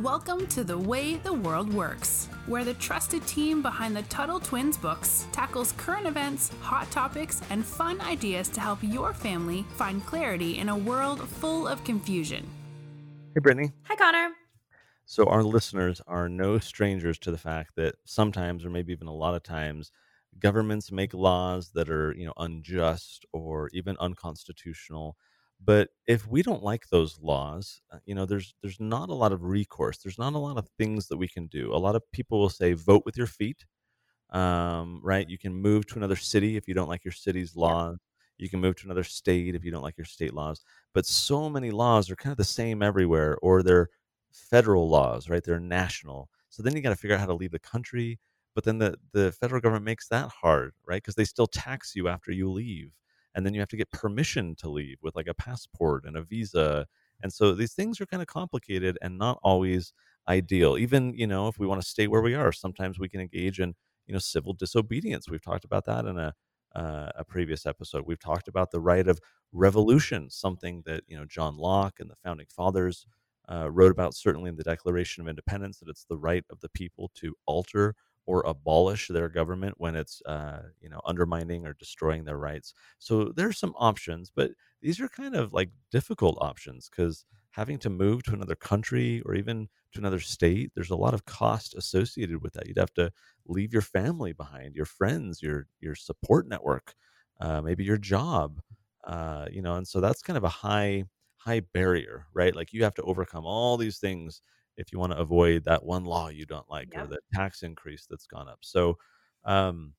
Welcome to The Way the World Works, where the trusted team behind the Tuttle Twins books tackles current events, hot topics, and fun ideas to help your family find clarity in a world full of confusion. Hey, Brittany. Hi, Connor. So, our listeners are no strangers to the fact that sometimes, or maybe even a lot of times, governments make laws that are, you know, unjust or even unconstitutional. But if we don't like those laws, uh, you know, there's there's not a lot of recourse. There's not a lot of things that we can do. A lot of people will say, vote with your feet. Um, right? You can move to another city if you don't like your city's laws. You can move to another state if you don't like your state laws. But so many laws are kind of the same everywhere, or they're federal laws, right? They're national. So then you got to figure out how to leave the country. But then the, the federal government makes that hard, right? Because they still tax you after you leave. And then you have to get permission to leave with like a passport and a visa. And so these things are kind of complicated and not always ideal. Even, you know, if we want to stay where we are, sometimes we can engage in, you know, civil disobedience. We've talked about that in a uh, a previous episode. We've talked about the right of revolution, something that you know John Locke and the founding fathers uh, wrote about, certainly in the Declaration of Independence, that it's the right of the people to alter or abolish their government when it's uh, you know undermining or destroying their rights. So there's some options, but these are kind of like difficult options because having to move to another country or even to another state, there's a lot of cost associated with that. You'd have to leave your family behind, your friends, your your support network, uh, maybe your job, uh, you know, and so that's kind of a high high barrier, right? Like you have to overcome all these things if you want to avoid that one law you don't like yep. or the tax increase that's gone up. So, um,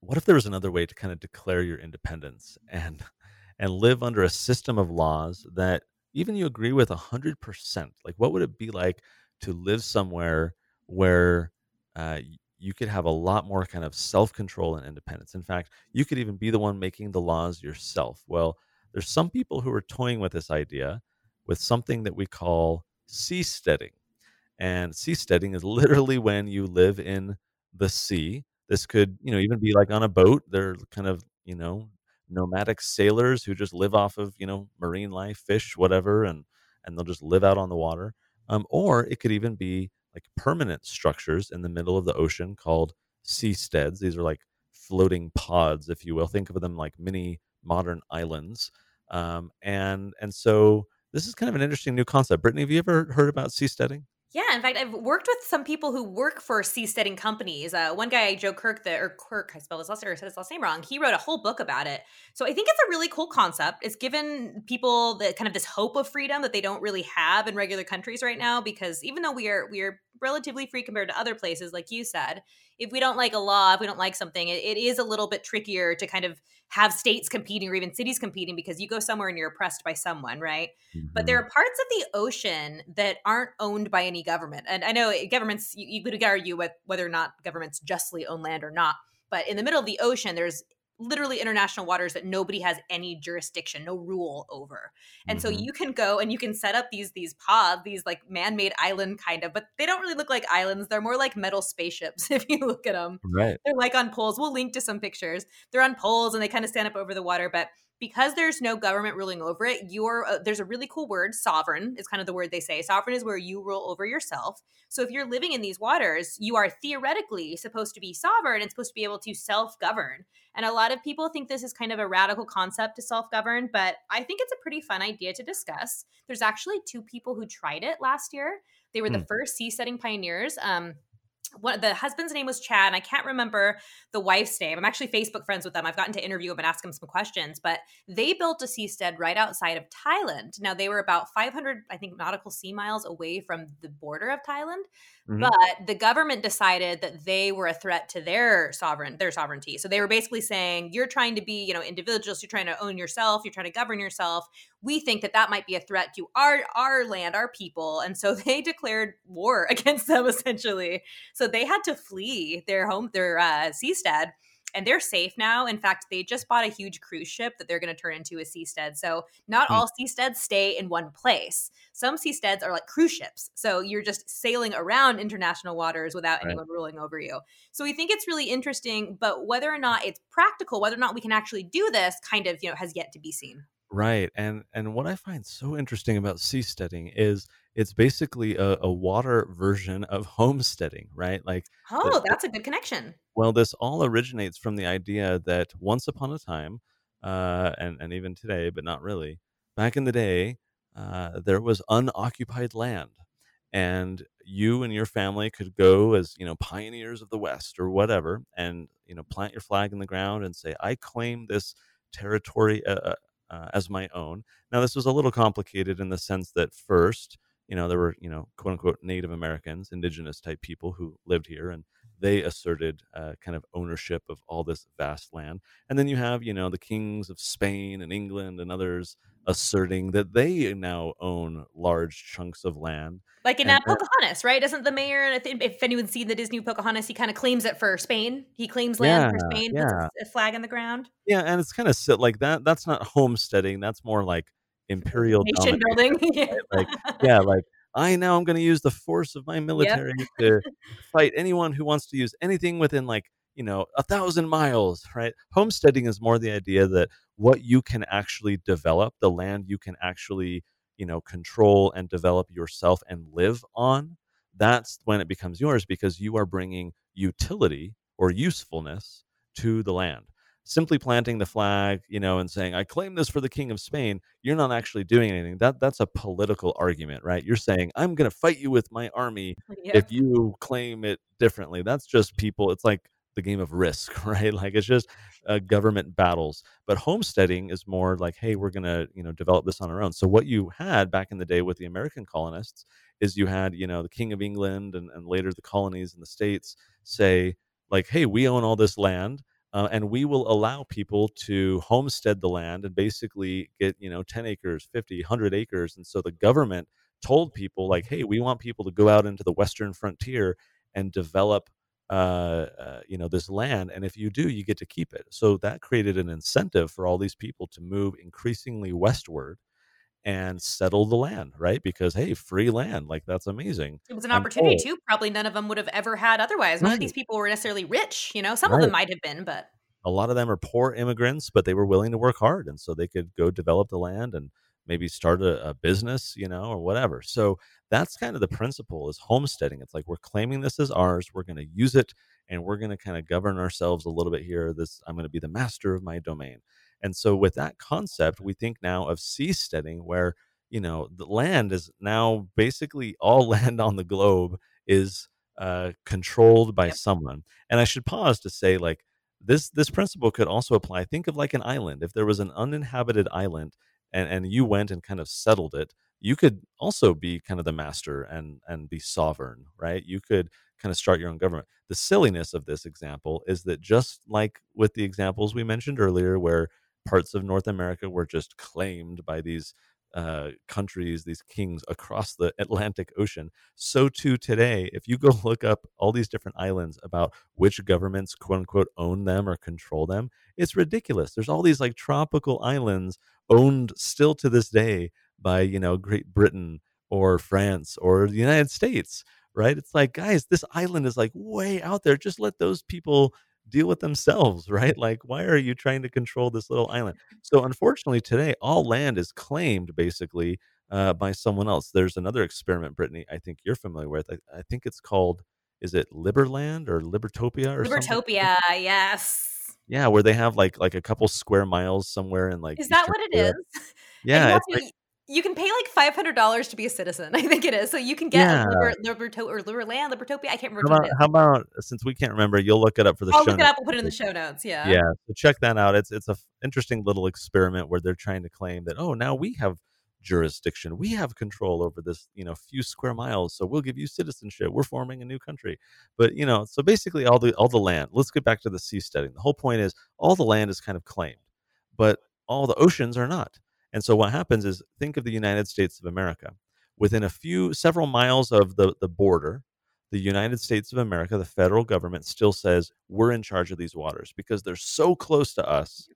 what if there was another way to kind of declare your independence and and live under a system of laws that even you agree with 100% like what would it be like to live somewhere where uh, you could have a lot more kind of self-control and independence in fact you could even be the one making the laws yourself well there's some people who are toying with this idea with something that we call seasteading and seasteading is literally when you live in the sea this could you know even be like on a boat they're kind of you know nomadic sailors who just live off of you know marine life, fish, whatever, and and they'll just live out on the water. Um, or it could even be like permanent structures in the middle of the ocean called seasteads. These are like floating pods, if you will. Think of them like mini modern islands. Um, and and so this is kind of an interesting new concept. Brittany, have you ever heard about seasteading? Yeah, in fact, I've worked with some people who work for seasteading companies. Uh, one guy, Joe Kirk, the or Kirk, I spelled his last or said his last name wrong. He wrote a whole book about it. So I think it's a really cool concept. It's given people the kind of this hope of freedom that they don't really have in regular countries right now. Because even though we are we are relatively free compared to other places, like you said, if we don't like a law, if we don't like something, it, it is a little bit trickier to kind of have states competing or even cities competing because you go somewhere and you're oppressed by someone, right? Mm-hmm. But there mm-hmm. are parts of the ocean that aren't owned by any government. And I know governments, you, you could argue with whether or not governments justly own land or not. But in the middle of the ocean, there's literally international waters that nobody has any jurisdiction, no rule over. And mm-hmm. so you can go and you can set up these these pods, these like man-made island kind of, but they don't really look like islands. They're more like metal spaceships if you look at them. Right. They're like on poles. We'll link to some pictures. They're on poles and they kind of stand up over the water, but because there's no government ruling over it you're uh, there's a really cool word sovereign is kind of the word they say sovereign is where you rule over yourself. So if you're living in these waters you are theoretically supposed to be sovereign and supposed to be able to self-govern. And a lot of people think this is kind of a radical concept to self-govern but i think it's a pretty fun idea to discuss. There's actually two people who tried it last year. They were hmm. the first seasteading pioneers um, what the husband's name was Chad, and I can't remember the wife's name. I'm actually Facebook friends with them. I've gotten to interview him and ask him some questions, but they built a seastead right outside of Thailand. Now they were about 500, I think, nautical sea miles away from the border of Thailand, mm-hmm. but the government decided that they were a threat to their sovereign, their sovereignty. So they were basically saying, "You're trying to be, you know, individuals. You're trying to own yourself. You're trying to govern yourself. We think that that might be a threat to our our land, our people." And so they declared war against them essentially. So they had to flee their home, their uh, seastead and they're safe now. In fact, they just bought a huge cruise ship that they're going to turn into a seastead. So not mm. all seasteads stay in one place. Some seasteads are like cruise ships. So you're just sailing around international waters without right. anyone ruling over you. So we think it's really interesting, but whether or not it's practical, whether or not we can actually do this kind of, you know, has yet to be seen. Right. And and what I find so interesting about seasteading is it's basically a, a water version of homesteading, right? Like, Oh, the- that's a good connection. well, this all originates from the idea that once upon a time, uh, and and even today, but not really, back in the day, uh, there was unoccupied land, and you and your family could go as you know pioneers of the West or whatever, and you know plant your flag in the ground and say, "I claim this territory uh, uh, as my own." Now, this was a little complicated in the sense that first, you know, there were you know quote unquote Native Americans, indigenous type people who lived here, and they asserted uh, kind of ownership of all this vast land. And then you have, you know, the kings of Spain and England and others asserting that they now own large chunks of land. Like in And uh, Pocahontas, right? Doesn't the mayor, and if anyone's seen the Disney Pocahontas, he kind of claims it for Spain. He claims land for Spain, yeah. puts a flag in the ground. Yeah, and it's kind of like that. That's not homesteading. That's more like imperial Nation domination, building. right? Like, yeah, like I now I'm going to use the force of my military to fight anyone who wants to use anything within like you know a thousand miles. Right? Homesteading is more the idea that what you can actually develop, the land you can actually you know control and develop yourself and live on. That's when it becomes yours because you are bringing utility or usefulness to the land simply planting the flag, you know, and saying, I claim this for the king of Spain, you're not actually doing anything. That that's a political argument, right? You're saying, I'm gonna fight you with my army Yeah. if you claim it differently. That's just people, it's like the game of risk, right? Like it's just uh, government battles. But homesteading is more like, hey, we're gonna, you know, develop this on our own. So what you had back in the day with the American colonists is you had, you know, the King of England and, and later the colonies and the States say, like, hey, we own all this land uh, and we will allow people to homestead the land and basically get you know 10 acres 50 100 acres. And so the government told people like hey we want people to go out into the western frontier and develop uh, uh, you know this land. And if you do you get to keep it. So that created an incentive for all these people to move increasingly westward and settle the land right because hey free land like that's amazing It was an opportunity too. Probably none of them would have ever had otherwise. None of these people were necessarily rich. You know, some of them might have been, but a lot of them are poor immigrants, but they were willing to work hard, and so they could go develop the land and maybe start a, a business, you know, or whatever. So that's kind of the principle is homesteading. It's like we're claiming this as ours, we're going to use it, and we're going to kind of govern ourselves a little bit here. This I'm going to be the master of my domain. And so with that concept, we think now of seasteading, where you know the land is now basically all land on the globe is uh, controlled by Yep. someone. And I should pause to say, like this this principle could also apply think of like an island if there was an uninhabited island and and you went and kind of settled it you could also be kind of the master and and be sovereign right you could kind of start your own government the silliness of this example is that just like with the examples we mentioned earlier where parts of north america were just claimed by these uh, countries, these kings across the Atlantic Ocean. So too today, if you go look up all these different islands about which governments quote unquote own them or control them, it's ridiculous. There's all these like tropical islands owned still to this day by, you know, Great Britain or France or the United States, right? It's like, guys, this island is like way out there. Just let those people deal with themselves, right? Like, why are you trying to control this little island? So, unfortunately, today, all land is claimed basically uh, by someone else. There's another experiment, Brittany, I think you're familiar with. I, I think it's called, is it Liberland or Libertopia or something? Libertopia, yes. Yeah, where they have like like a couple square miles somewhere in like Is that what it is? Yeah, it's to- like, you can pay like five hundred dollars to be a citizen. I think it is. So you can get Yeah. Liber, Liberto or Liberland, Libertopia. I can't remember what about, how about since we can't remember, you'll look it up for the I'll show look it up and put it in the show notes. Yeah. Yeah, so check that out. It's it's a f- interesting little experiment where they're trying to claim that oh now we have jurisdiction, we have control over this you know few square miles, so we'll give you citizenship. We're forming a new country, but you know so basically all the all the land. Let's get back to the seasteading. The whole point is all the land is kind of claimed, but all the oceans are not. And so what happens is think of the United States of America. Within a few several miles of the the border, the United States of America, the federal government still says we're in charge of these waters because they're so close to us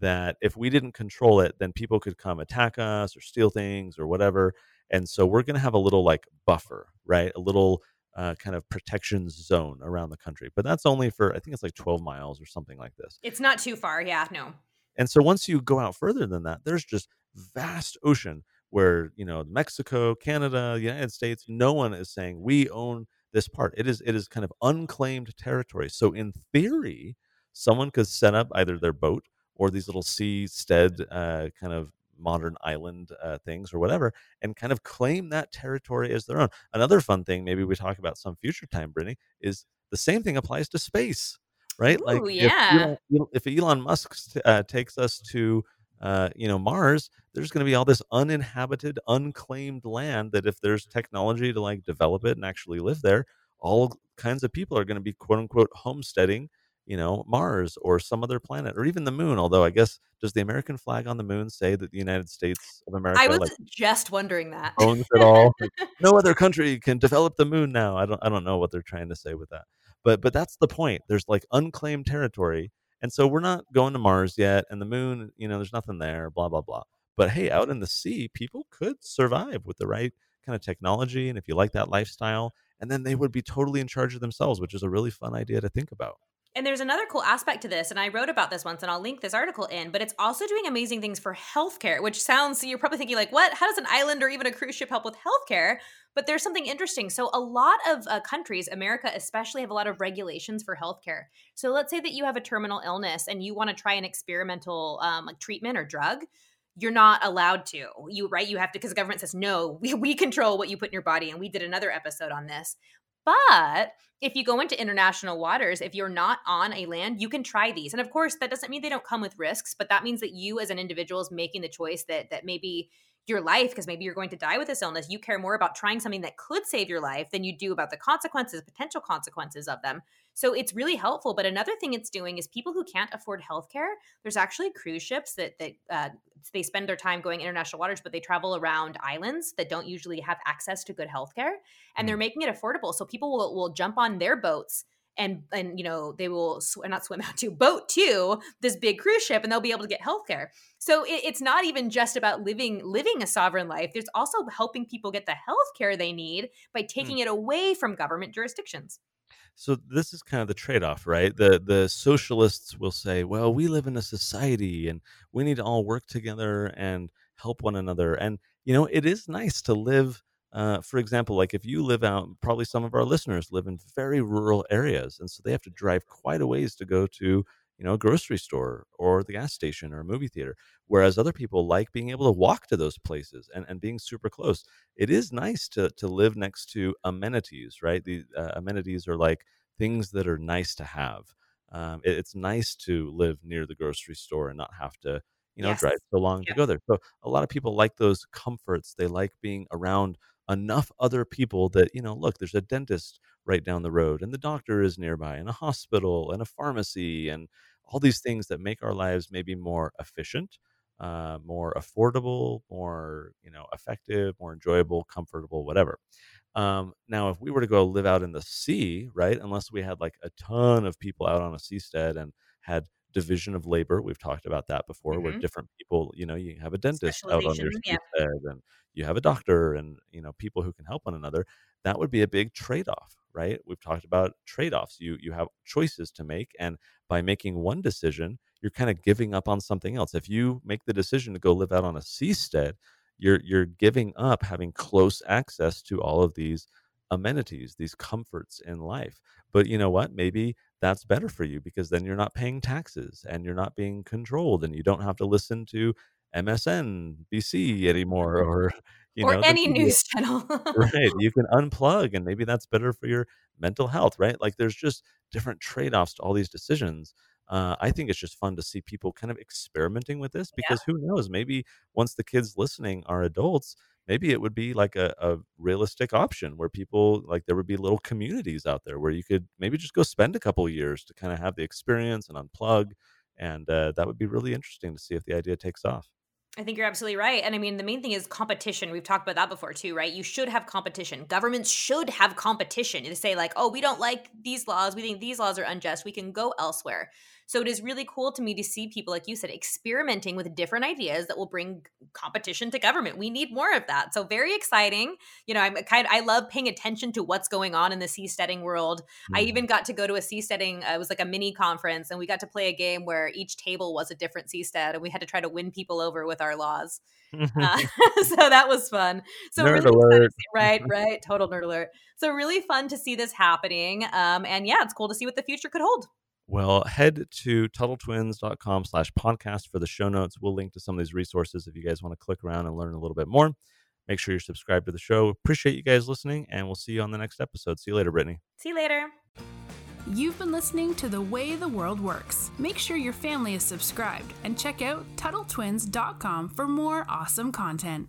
that if we didn't control it, then people could come attack us or steal things or whatever. And so we're going to have a little like buffer, right? A little uh, kind of protection zone around the country. But that's only for, I think it's like 12 miles or something like this. It's not too far. Yeah. No. And so once you go out further than that, there's just vast ocean where you know Mexico, Canada, the United States, no one is saying we own this part. It is it is kind of unclaimed territory. So in theory, someone could set up either their boat or these little seastead uh, kind of modern island uh, things or whatever, and kind of claim that territory as their own. Another fun thing, maybe we talk about some future time, Brittany, is the same thing applies to space, right? Ooh, like yeah. if Elon, if Elon Musk uh, takes us to uh, you know Mars, there's going to be all this uninhabited, unclaimed land that if there's technology to like develop it and actually live there, all kinds of people are going to be quote unquote homesteading you know, Mars or some other planet or even the moon. Although I guess does the American flag on the moon say that the United States of America I was like, just wondering that. owns it all? Like, no other country can develop the moon now. I don't I don't know what they're trying to say with that. But but that's the point. There's like unclaimed territory. And so we're not going to Mars yet and the moon, you know, there's nothing there, blah blah blah. But hey, out in the sea, people could survive with the right kind of technology and if you like that lifestyle, and then they would be totally in charge of themselves, which is a really fun idea to think about. And there's another cool aspect to this, and I wrote about this once, and I'll link this article in, but it's also doing amazing things for healthcare, which sounds, you're probably thinking, like, what? How does an island or even a cruise ship help with healthcare? But there's something interesting. So, a lot of uh, countries, America especially, have a lot of regulations for healthcare. So, let's say that you have a terminal illness and you want to try an experimental um, like treatment or drug you're not allowed to you right you have to because the government says no we, we control what you put in your body and we did another episode on this but if you go into international waters, if you're not on a land, you can try these. And of course, that doesn't mean they don't come with risks, but that means that you as an individual is making the choice that that maybe your life because maybe you're going to die with this illness you care more about trying something that could save your life than you do about the consequences potential consequences of them so it's really helpful but another thing it's doing is people who can't afford healthcare there's actually cruise ships that that uh, they spend their time going international waters but they travel around islands that don't usually have access to good healthcare and mm. they're making it affordable so people will, will jump on their boats and and you know they will sw- not swim out to boat to this big cruise ship and they'll be able to get healthcare so it, it's not even just about living living a sovereign life there's also helping people get the healthcare they need by hmm. taking mm. it away from government jurisdictions so this is kind of the trade-off right? The the socialists will say well we live in a society and we need to all work together and help one another. And you know it is nice to live uh, for example, like if you live out, probably some of our listeners live in very rural areas, and so they have to drive quite a ways to go to, you know, a grocery store or the gas station or a movie theater. Whereas other people like being able to walk to those places and, and being super close. It is nice to to live next to amenities, right? The uh, amenities are like things that are nice to have. Um, it, it's nice to live near the grocery store and not have to you know, yes. drive so long yeah. to go there. So a lot of people like those comforts. They like being around enough other people that you know look there's a dentist right down the road and the doctor is nearby and a hospital and a pharmacy and all these things that make our lives maybe more efficient uh, more affordable more you know effective more enjoyable comfortable whatever um, now if we were to go live out in the sea right unless we had like a ton of people out on a seastead and had division of labor. We've talked about that before, mm-hmm. where different people, you know, you have a dentist out on your yeah. and you have a doctor, and you know, people who can help one another. That would be a big trade-off, right? We've talked about trade-offs. You you have choices to make, and by making one decision, you're kind of giving up on something else. If you make the decision to go live out on a seastead, you're you're giving up having close access to all of these amenities, these comforts in life. But you know what? Maybe that's better for you because then you're not paying taxes and you're not being controlled and you don't have to listen to MSNBC anymore or you or know any news channel. right. You can unplug and maybe that's better for your mental health, right? Like there's just different trade-offs to all these decisions. Uh, I think it's just fun to see people kind of experimenting with this because yeah. who knows? Maybe once the kids listening are adults, maybe it would be like a, a realistic option where people like there would be little communities out there where you could maybe just go spend a couple years to kind of have the experience and unplug and uh, that would be really interesting to see if the idea takes off I think you're absolutely right. And I mean, the main thing is competition. We've talked about that before too, right? You should have competition. Governments should have competition to say, like, oh, we don't like these laws. We think these laws are unjust. We can go elsewhere. So it is really cool to me to see people, like you said, experimenting with different ideas that will bring competition to government. We need more of that. So very exciting. You know, I'm kind of, I love paying attention to what's going on in the seasteading world. Mm-hmm. I even got to go to a seasteading, uh, it was like a mini conference, and we got to play a game where each table was a different seastead, and we had to try to win people over with our laws. uh, so that was fun. So nerd really alert. Right, right, total nerd alert. So really fun to see this happening. Um, and yeah, it's cool to see what the future could hold. Well, head to TuttleTwins.com slash podcast for the show notes. We'll link to some of these resources if you guys want to click around and learn a little bit more. Make sure you're subscribed to the show. Appreciate you guys listening, and we'll see you on the next episode. See you later, Brittany. See you later. You've been listening to The Way the World Works. Make sure your family is subscribed and check out TuttleTwins.com for more awesome content.